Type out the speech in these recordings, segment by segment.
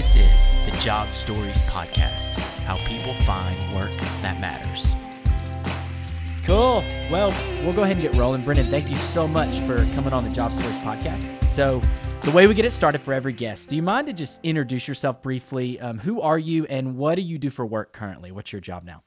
This is the Job Stories Podcast how people find work that matters. Cool. Well, we'll go ahead and get rolling. Brendan, thank you so much for coming on the Job Stories Podcast. So, the way we get it started for every guest, do you mind to just introduce yourself briefly? Um, who are you and what do you do for work currently? What's your job now?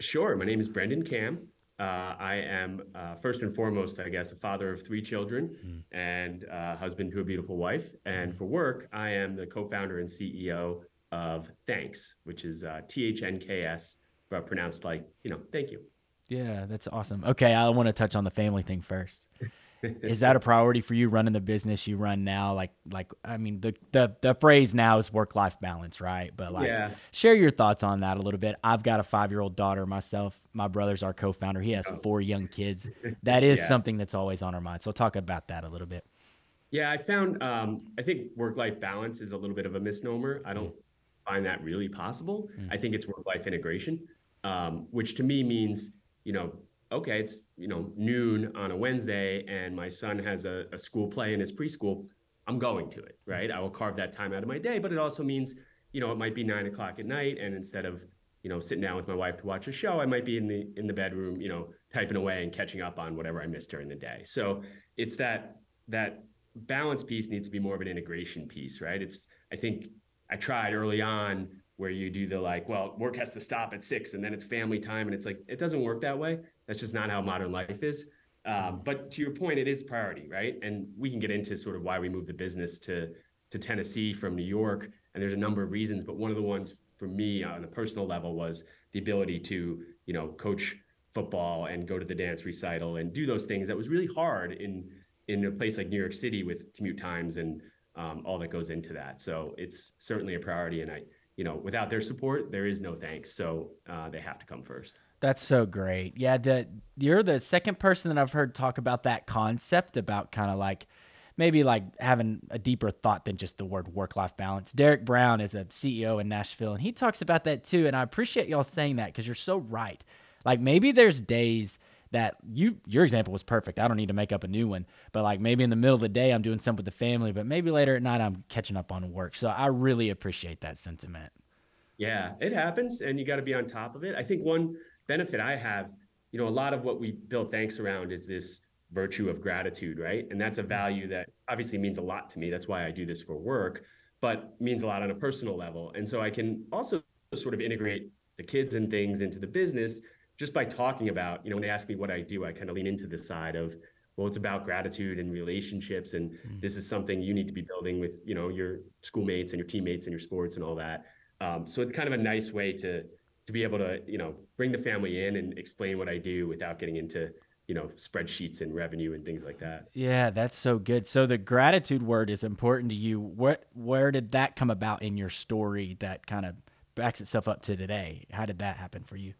Sure. My name is Brendan Kamm. Uh, I am uh, first and foremost, I guess, a father of three children mm. and uh, husband to a beautiful wife. And for work, I am the co-founder and CEO of Thnks, which is uh, T H N K S, but pronounced like you know, thank you. Yeah, that's awesome. Okay, I want to touch on the family thing first. is that a priority for you running the business you run now? Like, like I mean, the the the phrase now is work life balance, right? But like, yeah. share your thoughts on that a little bit. I've got a five year old daughter myself. My brother's our co founder. He has four young kids. That is yeah. something that's always on our mind. So talk about that a little bit. Yeah, I found um, I think work life balance is a little bit of a misnomer. I don't mm. find that really possible. Mm. I think it's work life integration, um, which to me means you know okay, it's you know noon on a Wednesday, and my son has a, a school play in his preschool. I'm going to it, right? I will carve that time out of my day, but it also means you know it might be nine o'clock at night, and instead of you know sitting down with my wife to watch a show, I might be in the in the bedroom, you know, typing away and catching up on whatever I missed during the day. So it's that that balance piece needs to be more of an integration piece, right? It's I think I tried early on where you do the like, well, work has to stop at six and then it's family time. And it's like, it doesn't work that way. That's just not how modern life is. Um, but to your point, it is priority, right? And we can get into sort of why we moved the business to to Tennessee from New York. And there's a number of reasons, but one of the ones for me on a personal level was the ability to, you know, coach football and go to the dance recital and do those things that was really hard in in a place like New York City with commute times and um, all that goes into that. So it's certainly a priority, and I you know, without their support, there is no Thnks. So uh, they have to come first. That's so great. Yeah, the you're the second person that I've heard talk about that concept about kind of like maybe like having a deeper thought than just the word work life balance. Derek Brown is a CEO in Nashville and he talks about that too and I appreciate y'all saying that cuz you're so right. Like maybe there's days that you your example was perfect. I don't need to make up a new one, but like maybe in the middle of the day I'm doing something with the family, but maybe later at night I'm catching up on work. So I really appreciate that sentiment. Yeah, it happens and you got to be on top of it. I think one benefit I have, you know, a lot of what we build Thnks around is this virtue of gratitude, right? And that's a value that obviously means a lot to me. That's why I do this for work, but means a lot on a personal level. And so I can also sort of integrate the kids and things into the business just by talking about, you know, when they ask me what I do, I kind of lean into the side of, well, it's about gratitude and relationships, and mm-hmm. this is something you need to be building with, you know, your schoolmates and your teammates and your sports and all that. Um, so it's kind of a nice way to to be able to, you know, bring the family in and explain what I do without getting into you know spreadsheets and revenue and things like that. Yeah that's so good. So the gratitude word is important to you. What where did that come about in your story that kind of backs itself up to today? How did that happen for you?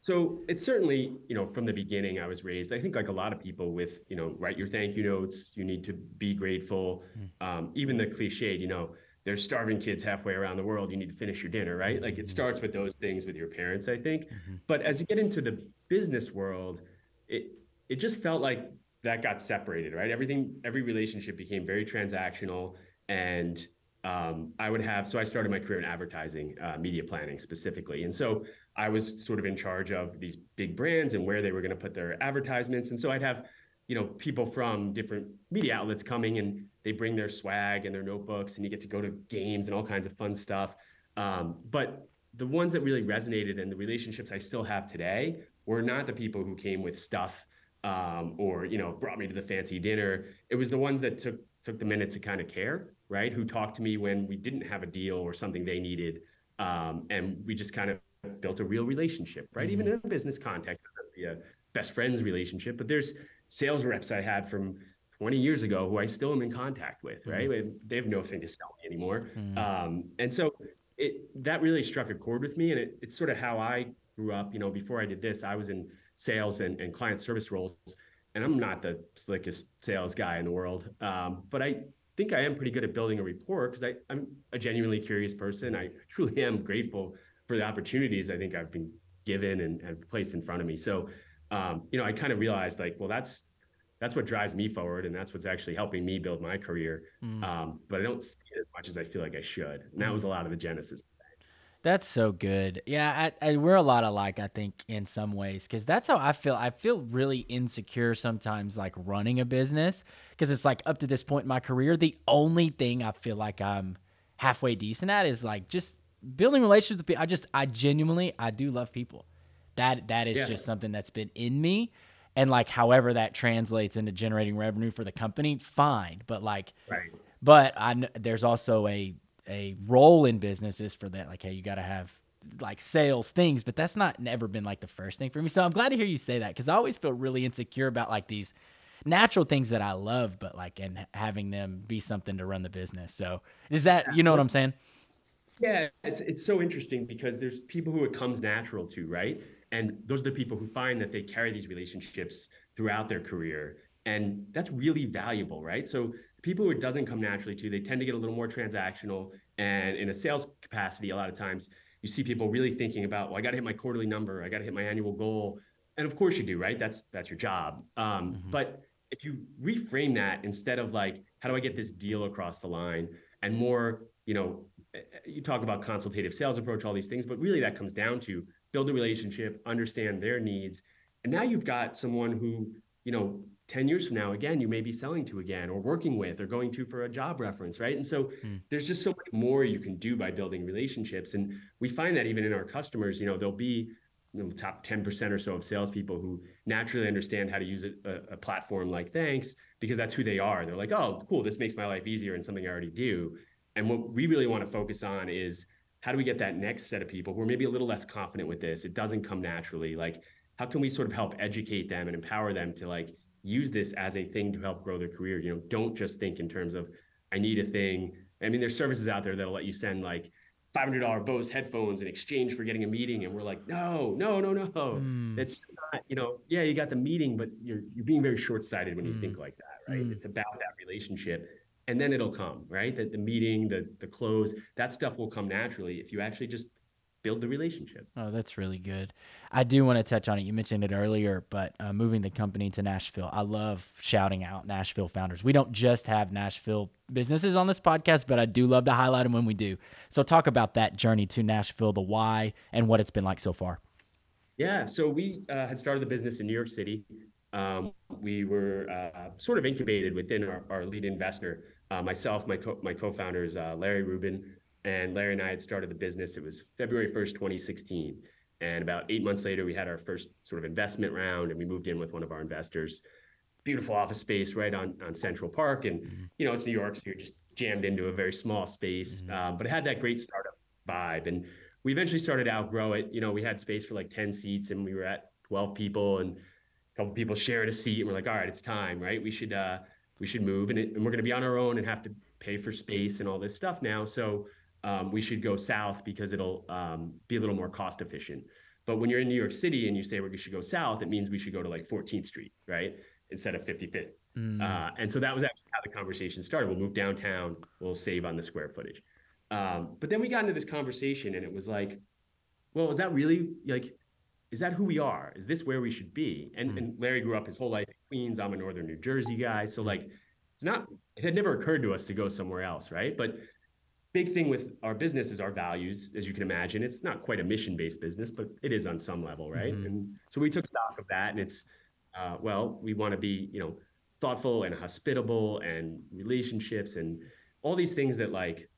So it's certainly, you know, from the beginning, I was raised, I think like a lot of people with, you know, write your thank you notes, you need to be grateful. Hmm. Um, even the cliche, you know, there's starving kids halfway around the world, you need to finish your dinner, right? Like it starts with those things with your parents, I think. Mm-hmm. But as you get into the business world, it it just felt like that got separated, right? Everything, every relationship became very transactional and um, I would have, so I started my career in advertising, uh, media planning specifically. And so I was sort of in charge of these big brands and where they were going to put their advertisements. And so I'd have, you know, people from different media outlets coming and they bring their swag and their notebooks and you get to go to games and all kinds of fun stuff. Um, but the ones that really resonated and the relationships I still have today were not the people who came with stuff um, or, you know, brought me to the fancy dinner. It was the ones that took took the minute to kind of care, right? Who talked to me when we didn't have a deal or something they needed. Um, and we just kind of built a real relationship, right? Mm-hmm. Even in a business context, be a best friends relationship. But there's sales reps I had from 20 years ago who I still am in contact with, right? Mm-hmm. They have nothing to sell me anymore. Mm-hmm. Um, and so it that really struck a chord with me. And it, it's sort of how I grew up. You know, before I did this, I was in sales and, and client service roles. And I'm not the slickest sales guy in the world. Um, but I think I am pretty good at building a rapport because I'm a genuinely curious person. I truly am grateful for the opportunities I think I've been given and, and placed in front of me. So, um, you know, I kind of realized like, well, that's that's what drives me forward, and that's what's actually helping me build my career. Mm. Um, but I don't see it as much as I feel like I should. And that was a lot of the genesis. That's so good. Yeah, I, I, we're a lot alike, I think, in some ways, because that's how I feel. I feel really insecure sometimes, like running a business, because it's like up to this point in my career, the only thing I feel like I'm halfway decent at is like just building relationships with people. I just, I genuinely, I do love people. That that is Yeah. just something that's been in me, and like however that translates into generating revenue for the company, fine. But like, Right. but I there's also a a role in businesses for that. Like, hey, you got to have like sales things, but that's not never been like the first thing for me. So I'm glad to hear you say that because I always feel really insecure about like these natural things that I love, but like and having them be something to run the business. So is that you know what I'm saying? Yeah, it's it's so interesting because there's people who it comes natural to, right? And those are the people who find that they carry these relationships throughout their career. And that's really valuable, right? So people who it doesn't come naturally to, they tend to get a little more transactional. And in a sales capacity, a lot of times you see people really thinking about, well, I got to hit my quarterly number, I got to hit my annual goal. And of course you do, right? That's that's your job. Um, But if you reframe that instead of like, how do I get this deal across the line, and more, you know, eh, you talk about consultative sales approach, all these things, but really that comes down to build a relationship, understand their needs, and now you've got someone who, you know, 10 years from now, again, you may be selling to again, or working with, or going to for a job reference, right? And so hmm. there's just so much more you can do by building relationships, and we find that even in our customers, you know, there'll be you know, top 10% or so of salespeople who naturally understand how to use a, a platform like Thnks because that's who they are. They're like, oh, cool, this makes my life easier and something I already do. And what we really want to focus on is how do we get that next set of people who are maybe a little less confident with this? It doesn't come naturally. Like, how can we sort of help educate them and empower them to like use this as a thing to help grow their career? You know, don't just think in terms of I need a thing. I mean, there's services out there that'll let you send like $500 Bose headphones in exchange for getting a meeting. And we're like, no, no, no, no. Mm. It's just not, you know, yeah, you got the meeting, but you're, you're being very short sighted when you think like that, right? Mm. It's about that relationship. And then it'll come, right? That the meeting, the the close, that stuff will come naturally if you actually just build the relationship. Oh, that's really good. I do want to touch on it. You mentioned it earlier, but uh, moving the company to Nashville, I love shouting out Nashville founders. We don't just have Nashville businesses on this podcast, but I do love to highlight them when we do. So, talk about that journey to Nashville, the why, and what it's been like so far. Yeah, so we uh, had started the business in New York City. Um, we were uh, sort of incubated within our, our lead investor, uh, myself, my co- my co-founders, uh, Larry Rubin, and Larry and I had started the business. It was February first, 2016, and about eight months later, we had our first sort of investment round, and we moved in with one of our investors. Beautiful office space right on on Central Park, and you know it's New York, so you're just jammed into a very small space, um, but it had that great startup vibe, and we eventually started to outgrow it. You know, we had space for like 10 seats and we were at 12 people and a couple people shared a seat and we're like, all right, it's time, right? We should uh we should move and, it, and we're gonna be on our own and have to pay for space and all this stuff now. So um, we should go south because it'll um, be a little more cost efficient. But when you're in New York City and you say we should go south, it means we should go to like 14th Street, right? Instead of 55th. Uh, and so that was actually how the conversation started. We'll move downtown, we'll save on the square footage. Um, but then we got into this conversation and it was like, well, is that really like, is that who we are? Is this where we should be? And, and Larry grew up his whole life in Queens. I'm a Northern New Jersey guy. So hmm. like, it's not, it had never occurred to us to go somewhere else. Right. But big thing with our business is our values, as you can imagine. It's not quite a mission-based business, but it is on some level, right? Mm-hmm. And so we took stock of that, and it's uh, well, we want to be, you know, thoughtful and hospitable, and relationships, and all these things that like,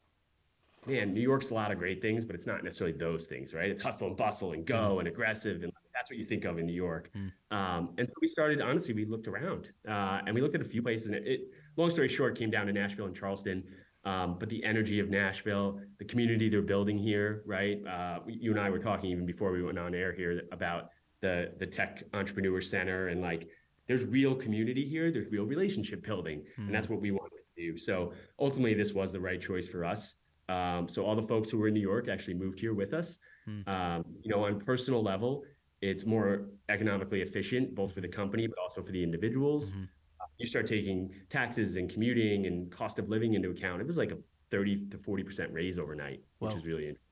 man, New York's a lot of great things, but it's not necessarily those things, right? It's hustle and bustle and go mm-hmm. and aggressive, and that's what you think of in New York. Um, and so we started. Honestly, we looked around uh, and we looked at a few places, and it, it. Long story short, came down to Nashville and Charleston. Um, but the energy of Nashville, the community they're building here, right? Uh, you and I were talking even before we went on air here about the the tech entrepreneur center and like there's real community here, there's real relationship building, and that's what we wanted to do. So ultimately, this was the right choice for us. Um, so all the folks who were in New York actually moved here with us. Um, you know, on personal level, it's more economically efficient both for the company but also for the individuals you start taking taxes and commuting and cost of living into account, it was like a 30 to 40% raise overnight, which Wow. is really interesting.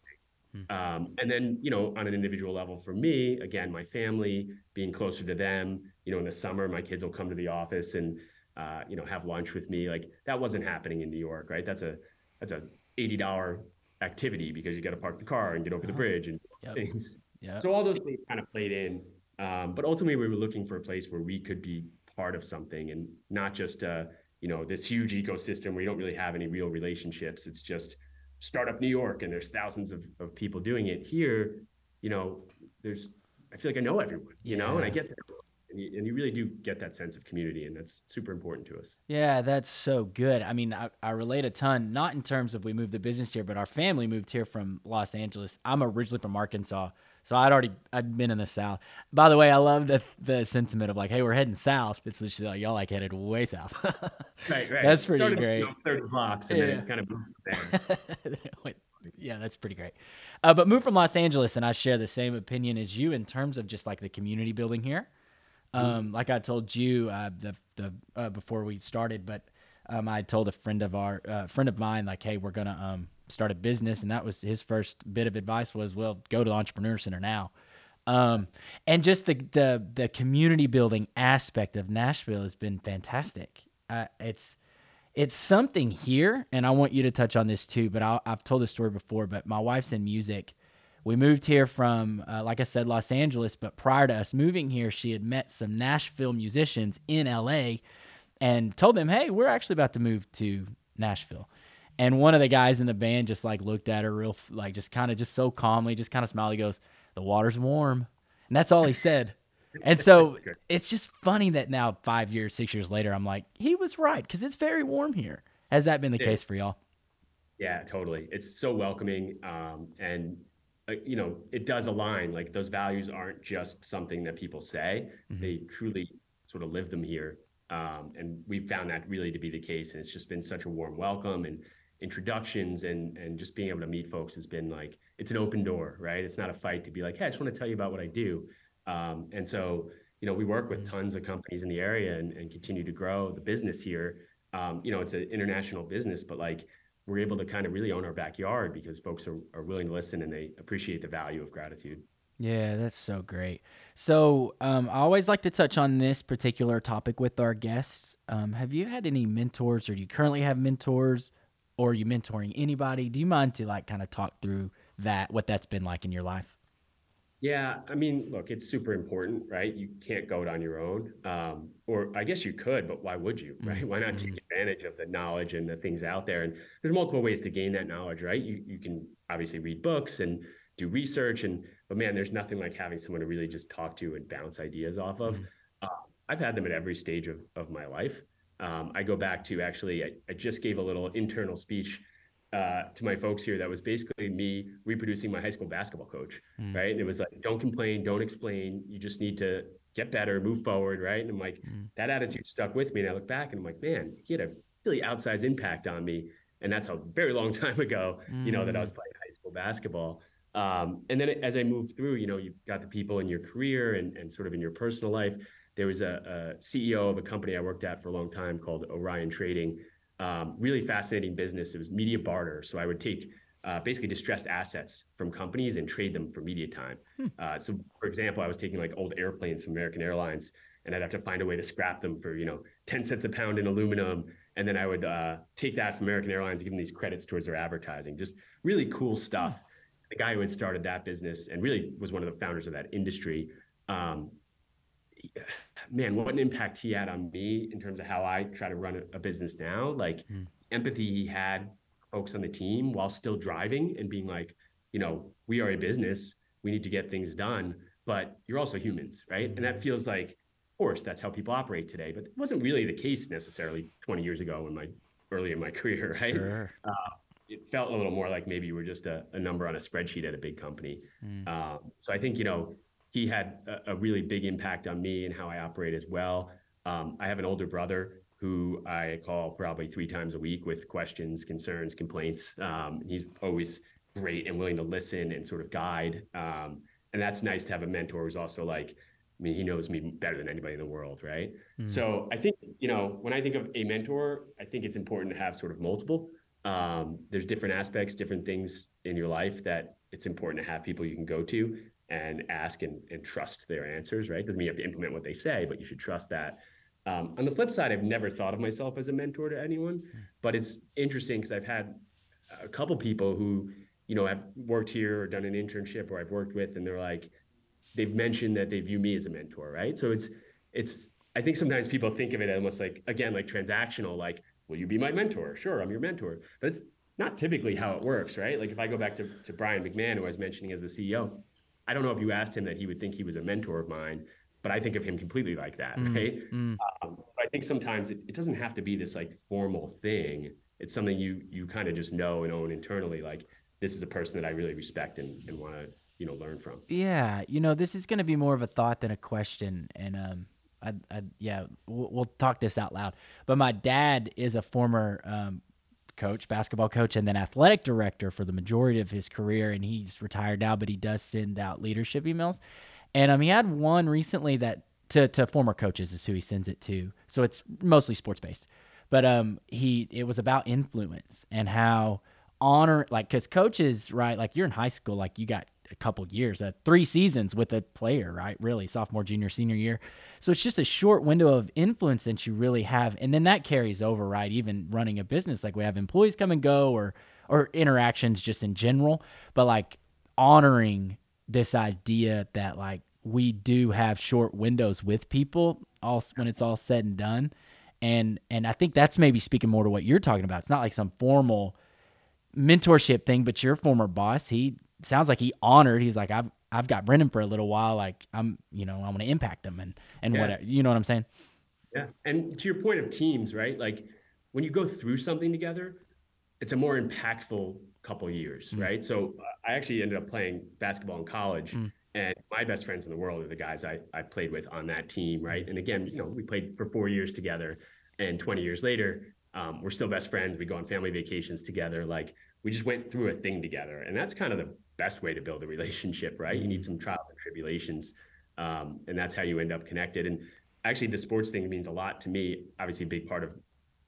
Hmm. Um, and then, you know, on an individual level for me, again, my family, being closer to them, you know, in the summer, my kids will come to the office and, uh, you know, have lunch with me. Like that wasn't happening in New York, right? That's a, that's a $80 activity because you got to park the car and get over the uh-huh. bridge and yep. things. Yep. So all those things kind of played in. Um, but ultimately we were looking for a place where we could be part of something and not just, uh, you know, this huge ecosystem where you don't really have any real relationships. It's just, startup New York and there's thousands of, of people doing it. Here, you know, there's I feel like I know everyone, you yeah. know, and I get that. And you, and you really do get that sense of community, and that's super important to us. Yeah, that's so good. I mean, I, I relate a ton, not in terms of we moved the business here, but our family moved here from Los Angeles. I'm originally from Arkansas, so I'd already I'd been in the South. By the way, I love the the sentiment of like, hey, we're heading south. It's just like y'all like headed way south. right, right. That's pretty Started, great. Thirty blocks and yeah. then kind of there. yeah, that's pretty great. Uh, but moved from Los Angeles, and I share the same opinion as you in terms of just like the community building here. Mm-hmm. Um, like I told you uh, the the uh, before we started, but um, I told a friend of our uh, friend of mine like, hey, we're gonna um, start a business, and that was his first bit of advice was, well, go to the Entrepreneur Center now. Um, and just the, the the community building aspect of Nashville has been fantastic. Uh, it's it's something here, and I want you to touch on this too. But i have told this story before. But my wife's in music. We moved here from, uh, like I said, Los Angeles. But prior to us moving here, she had met some Nashville musicians in LA, and told them, "Hey, we're actually about to move to Nashville." And one of the guys in the band just like looked at her real, like just kind of just so calmly, just kind of smiled. He goes, "The water's warm," and that's all he said. And so it's just funny that now, five years, six years later, I'm like, he was right because it's very warm here. Has that been the yeah. case for y'all? Yeah, totally. It's so welcoming, um, and uh, you know, it does align. Like those values aren't just something that people say; mm-hmm. they truly sort of live them here. Um, and we found that really to be the case. And it's just been such a warm welcome and introductions and and just being able to meet folks has been like it's an open door, right? It's not a fight to be like, hey, I just want to tell you about what I do. Um, and so, you know, we work with tons of companies in the area and, and continue to grow the business here. Um, you know, it's an international business, but like we're able to kind of really own our backyard because folks are, are willing to listen and they appreciate the value of gratitude. Yeah, that's so great. So, um, I always like to touch on this particular topic with our guests. Um, have you had any mentors, or do you currently have mentors? Or are you mentoring anybody? Do you mind to like kind of talk through that, what that's been like in your life? Yeah, I mean, look, it's super important, right? You can't go it on your own, um, or I guess you could, but why would you, right? Mm-hmm. Why not take mm-hmm. advantage of the knowledge and the things out there? And there's multiple ways to gain that knowledge, right? You you can obviously read books and do research, and but man, there's nothing like having someone to really just talk to and bounce ideas off of. Mm-hmm. Uh, I've had them at every stage of of my life. Um, I go back to actually, I, I, just gave a little internal speech uh, to my folks here that was basically me reproducing my high school basketball coach, mm. right? And it was like, don't complain, don't explain. You just need to get better, move forward, right? And I'm like, mm. that attitude stuck with me. And I look back and I'm like, man, he had a really outsized impact on me. And that's a very long time ago, mm. you know, that I was mm. playing high school basketball. Um, and then as I move through, you know, you've got the people in your career and, and sort of in your personal life there was a, a, CEO of a company I worked at for a long time called Orion Trading. Um, really fascinating business. It was media barter. So I would take uh, basically distressed assets from companies and trade them for media time. Hmm. Uh, so, for example, I was taking like old airplanes from American Airlines, and I'd have to find a way to scrap them for you know ten cents a pound in aluminum, and then I would uh, take that from American Airlines and give them these credits towards their advertising. Just really cool stuff. Hmm. The guy who had started that business and really was one of the founders of that industry. Um, man, what an impact he had on me in terms of how I try to run a, a business now. Like mm. empathy he had folks on the team while still driving and being like, you know, we are a business, we need to get things done, but you're also humans, right? Mm. And that hmm. feels like, of course, that's how people operate today, but it wasn't really the case necessarily 20 years ago in my early in my career, right? Sure. Uh, it felt a little more like maybe you were just a, a number on a spreadsheet at a big company. Mm. Um, so I think you know he had a, a, really big impact on me and how I operate as well. Um, I have an older brother who I call probably three times a week with questions, concerns, complaints. Um, he's always great and willing to listen and sort of guide. Um, and that's nice to have a mentor who's also like, I mean, he knows me better than anybody in the world, right? Mm. So I think, you know, when I think of a mentor, I think it's important to have sort of multiple. um, there's different aspects, different things in your life that it's important to have people you can go to and ask and, and trust their answers, right? Doesn't mean you have to implement what they say, but you should trust that. Um, on the flip side, I've never thought of myself as a mentor to anyone, but it's interesting because I've had a couple people who, you know, have worked here or done an internship or I've worked with, and they're like, they've mentioned that they view me as a mentor, right? So it's, it's, I think sometimes people think of it almost like, again, like transactional, like, will you be my mentor? Sure, I'm your mentor. But it's not typically how it works, right? Like if I go back to, to Brian McMahon, who I was mentioning as the CEO, I don't know if you asked him that he would think he was a mentor of mine, but I think of him completely like that, mm, right? Mm. Um, so I think sometimes it, it doesn't have to be this like formal thing. It's something you you kind of just know and own internally. Like this is a person that I really respect and, and want to you know learn from. Yeah, you know this is going to be more of a thought than a question, and um, I, I yeah, we'll, we'll, talk this out loud. But my dad is a former um, coach, basketball coach, and then athletic director for the majority of his career. And he's retired now, but he does send out leadership emails. And um, he had one recently that to, to former coaches is who he sends it to. So it's mostly sports based. But um, he it was about influence and how honor like because coaches right like you're in high school like you got a couple years, uh, three seasons with a player, right? Really, sophomore, junior, senior year. So it's just a short window of influence that you really have, and then that carries over, right? Even running a business, like we have employees come and go, or or interactions just in general, but like honoring this idea that like we do have short windows with people, all when it's all said and done, and and I think that's maybe speaking more to what you're talking about. It's not like some formal mentorship thing, but your former boss, he sounds like he honored. He's like, I've I've got Brendan for a little while. Like I'm, you know, I want to impact them and and yeah. whatever. You know what I'm saying? Yeah. And to your point of teams, right? Like when you go through something together, it's a more impactful couple years, mm. right? So uh, I actually ended up playing basketball in college. Mm. And my best friends in the world are the guys I, I played with on that team, right? And again, you know, we played for four years together, and 20 years later, um, we're still best friends. We go on family vacations together. Like we just went through a thing together, and that's kind of the best way to build a relationship, right? You need mm-hmm. some trials and tribulations, um, and that's how you end up connected. And actually, the sports thing means a lot to me. Obviously, a big part of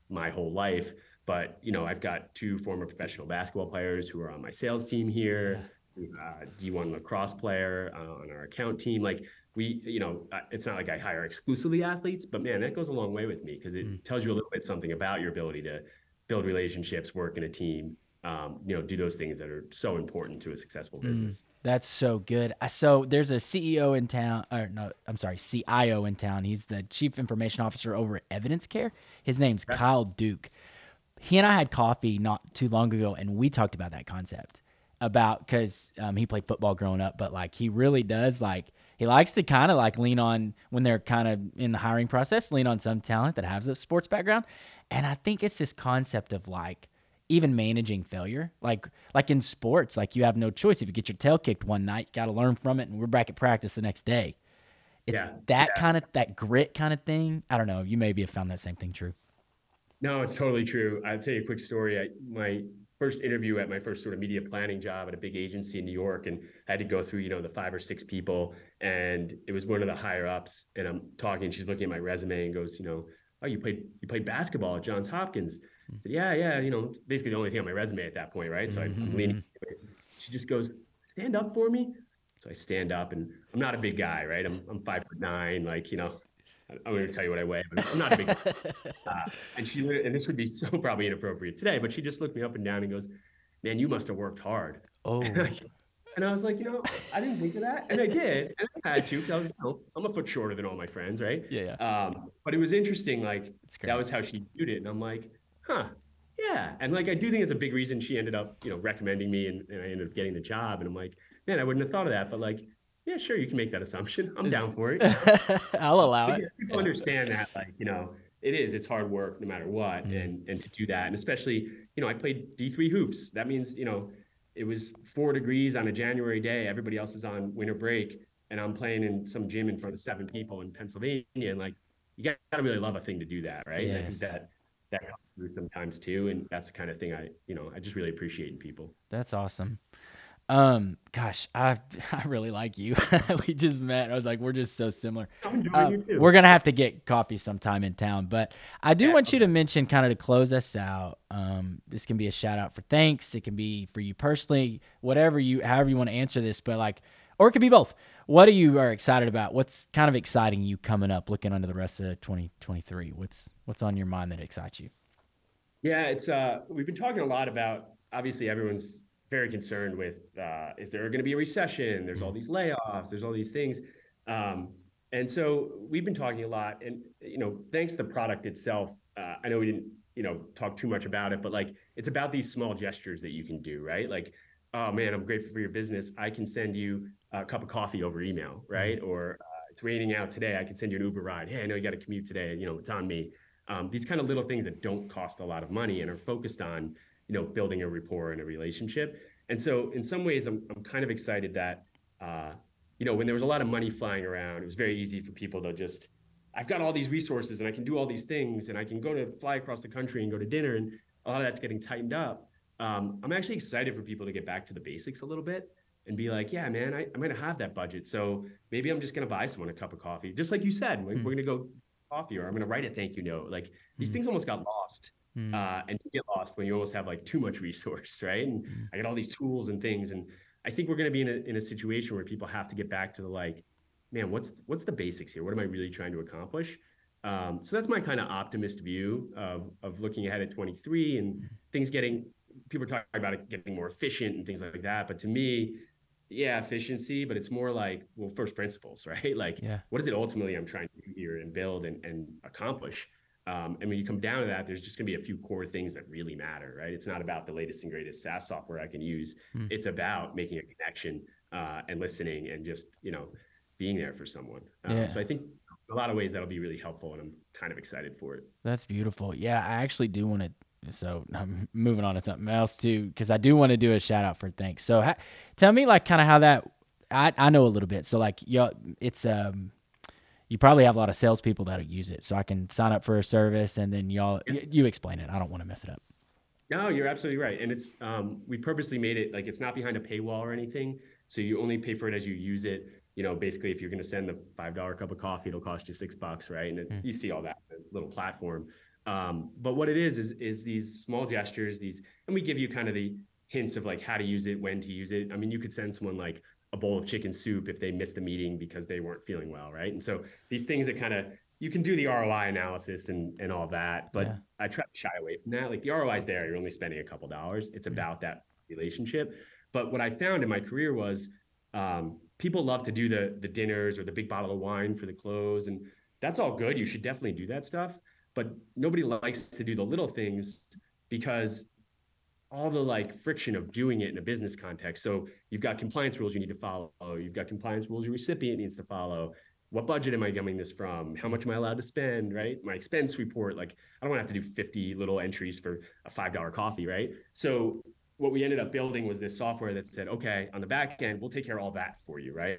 my whole life. But you know, I've got two former professional basketball players who are on my sales team here. Uh, D1 lacrosse player uh, on our account team. Like we, you know, it's not like I hire exclusively athletes, but man, that goes a long way with me because it mm. tells you a little bit something about your ability to build relationships, work in a team, um, you know, do those things that are so important to a successful mm, business. Mm, that's so good. So there's a CEO in town, or no, I'm sorry, CIO in town. He's the chief information officer over at EvidenceCare. His name's right. Kyle Duke. He and I had coffee not too long ago, and we talked about that concept about because um, he played football growing up, but like he really does like he likes to kind of like lean on when they're kind of in the hiring process, lean on some talent that has a sports background, and I think it's this concept of like even managing failure. Like like in sports, like you have no choice. If you get your tail kicked one night, got to learn from it, and we're back at practice the next day. It's yeah, that yeah. kind of that grit kind of thing. I don't know. You maybe have found that same thing true. No, it's totally true. I'll tell you a quick story. I, my first interview at my first sort of media planning job at a big agency in New York, and I had to go through, you know, the five or six people, and it was one of the higher ups, and I'm talking. She's looking at my resume and goes, you know, oh, you played you played basketball at Johns Hopkins. I said, yeah, yeah, you know, basically the only thing on my resume at that point, right? So mm-hmm. I'm leaning. She just goes, stand up for me. So I stand up, and I'm not a big guy, right? I'm I'm five foot nine, like you know. I'm going to tell you what I weigh, but I'm not a big. uh, and she and this would be so probably inappropriate today, but she just looked me up and down and goes, "Man, you must have worked hard." Oh. And I, was like, you know, I didn't think of that, and I did, and I had to because I was, you know, I'm a foot shorter than all my friends, right? Yeah, yeah. Um, but it was interesting, like that was how she viewed it, and I'm like, huh, yeah. And like I do think it's a big reason she ended up, you know, recommending me and, and I ended up getting the job. And I'm like, man, I wouldn't have thought of that. But like, yeah, sure, you can make that assumption. I'm it's, down for it. I'll allow it. People yeah. understand that, like, you know, it is, it's hard work no matter what. Mm-hmm. And and to do that. And especially, you know, I played D3 hoops. That means, you know, it was four degrees on a January day. Everybody else is on winter break. And I'm playing in some gym in front of seven people in Pennsylvania. And like, you got to really love a thing to do that, right? Yes. I think that that comes through sometimes too. And that's the kind of thing I, you know, I just really appreciate in people. That's awesome. Um, gosh, I I really like you. we just met. I was like, we're just so similar. I'm enjoying Uh, too. we're gonna have to get coffee sometime in town, but I do Yeah, want you to mention kind of to close us out. Um, this can be a shout out for Thnks. It can be for you personally, whatever you, however you want to answer this, but like, or it could be both. What are you are excited about? What's kind of exciting you coming up, looking under the rest of 2023? What's what's on your mind that excites you? Yeah, it's uh we've been talking a lot about obviously everyone's very concerned with uh is there going to be a recession? There's all these layoffs, there's all these things. Um and so we've been talking a lot and you know, thanks to the product itself, uh, I know we didn't, you know, talk too much about it, but like it's about these small gestures that you can do, right? Like oh man, I'm grateful for your business. I can send you a cup of coffee over email, right? Or uh, it's raining out today. I can send you an Uber ride. Hey, I know you got to commute today. You know, it's on me. Um, these kind of little things that don't cost a lot of money and are focused on, you know, building a rapport and a relationship. And so, in some ways, I'm I'm kind of excited that, uh, you know, when there was a lot of money flying around, it was very easy for people to just, I've got all these resources and I can do all these things and I can go to fly across the country and go to dinner and a lot of that's getting tightened up. Um, I'm actually excited for people to get back to the basics a little bit and be like, yeah, man, I, I'm going to have that budget. So maybe I'm just going to buy someone a cup of coffee. Just like you said, we're, Mm. we're going to go coffee or I'm going to write a thank you note. Like these Mm. things almost got lost. Mm. Uh, and you get lost when you almost have like too much resource, right? And Mm. I got all these tools and things. And I think we're going to be in a, in a situation where people have to get back to the like, man, what's, what's the basics here? What am I really trying to accomplish? Um, so that's my kind of optimist view of, of looking ahead at 23 and things getting people are talking about it getting more efficient and things like that. But to me, yeah, efficiency, but it's more like, well, first principles, right? Like, Yeah. what is it ultimately I'm trying to do here and build and, and accomplish? Um, and when you come down to that, there's just going to be a few core things that really matter, right? It's not about the latest and greatest SaaS software I can use. Mm. It's about making a connection uh, and listening and just, you know, being there for someone. Um, Yeah. So I think a lot of ways that'll be really helpful, and I'm kind of excited for it. That's beautiful. Yeah, I actually do want to. So I'm moving on to something else too, because I do want to do a shout out for Thnks. So ha- tell me like kind of how that. I I know a little bit. So like you, it's um, you probably have a lot of salespeople that'll use it. So I can sign up for a service and then y'all y- you explain it. I don't want to mess it up. No, you're absolutely right. And it's um, we purposely made it like it's not behind a paywall or anything. So you only pay for it as you use it. You know, basically, if you're going to send the five dollar cup of coffee, it'll cost you six bucks, right? And it, Mm. you see all that little platform. Um, but what it is is is these small gestures, these, and we give you kind of the hints of like how to use it, when to use it. I mean, you could send someone like a bowl of chicken soup if they missed a meeting because they weren't feeling well, right? And so these things that kind of you can do the ROI analysis and and all that, but Yeah. I try to shy away from that. Like the ROI is there, you're only spending a couple dollars. It's about that relationship. But what I found in my career was um, people love to do the the dinners or the big bottle of wine for the close, and that's all good. You should definitely do that stuff. But nobody likes to do the little things because all the like friction of doing it in a business context. So you've got compliance rules you need to follow. You've got compliance rules your recipient needs to follow. What budget am I getting this from? How much am I allowed to spend? Right? My expense report. Like I don't want to have to do 50 little entries for a $5 coffee, right? So what we ended up building was this software that said, okay, on the back end, we'll take care of all that for you, right?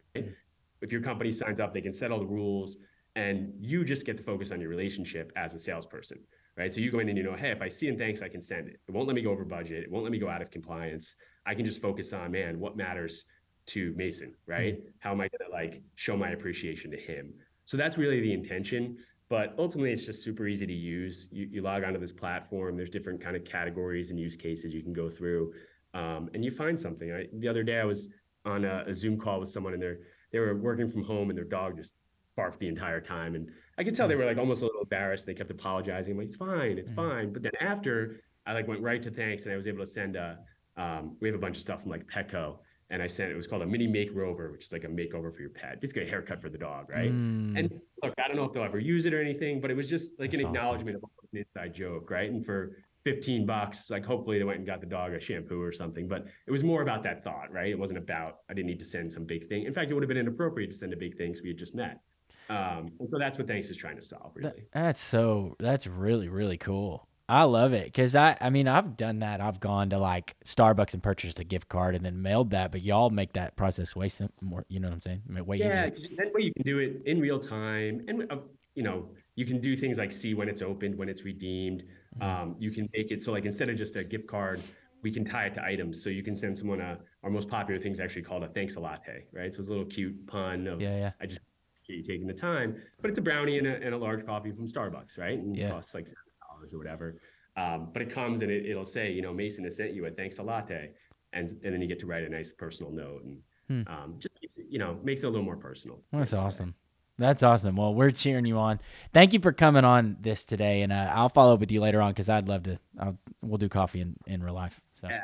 If your company signs up, they can set all the rules and you just get to focus on your relationship as a salesperson, right? So you go in and you know, hey, if I see and thanks, I can send it. It won't let me go over budget. It won't let me go out of compliance. I can just focus on, man, what matters to Mason, right? How am I gonna like show my appreciation to him? So that's really the intention. But ultimately, it's just super easy to use. You, you log onto this platform. There's different kind of categories and use cases you can go through, um, and you find something. I, the other day, I was on a, a Zoom call with someone, and they're they were working from home, and their dog just barked the entire time, and I could tell they were like almost a little embarrassed. They kept apologizing. I'm like, it's fine, it's Mhm. fine. But then after, I like went right to Thnks, and I was able to send a. Um, we have a bunch of stuff from like Petco, and I sent it was called a mini make rover, which is like a makeover for your pet, basically a haircut for the dog, right? Mm, And look, I don't know if they'll ever use it or anything, but it was just like That's an awesome. acknowledgement of an inside joke, right? And for 15 bucks, like hopefully they went and got the dog a shampoo or something, but it was more about that thought, right? It wasn't about, I didn't need to send some big thing. In fact, it would have been inappropriate to send a big thing because we had just met. Um, and so that's what Thnks is trying to solve, really. that's so that's really really cool. I love it because I I mean I've done that. I've gone to like Starbucks and purchased a gift card and then mailed that, but y'all make that process way sim- more. You know what I'm saying? I mean, Way Yeah, easier. that way you can do it in real time, and uh, you know you can do things like see when it's opened, when it's redeemed. Mhm. Um, you can make it so like instead of just a gift card, we can tie it to items. So you can send someone a our most popular thing is actually called a thanks a latte, right? So it's a little cute pun of Yeah, yeah. I just appreciate you taking the time, but it's a brownie and a, and a large coffee from Starbucks, right? And Yeah. it costs like seven dollars or whatever. Um, but it comes and it, it'll say, you know, Mason has sent you a thanks a latte, and and then you get to write a nice personal note and Hmm. um, just keeps it, you know makes it a little more personal. That's awesome. That's awesome. Well, we're cheering you on. Thank you for coming on this today, and uh, I'll follow up with you later on because I'd love to. I'll, we'll do coffee in, in real life. So Yeah,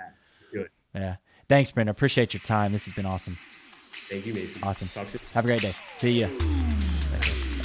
good. yeah. Thanks, Brent. I appreciate your time. This has been awesome. Thank you, Mason. Awesome. Have a great day. See ya.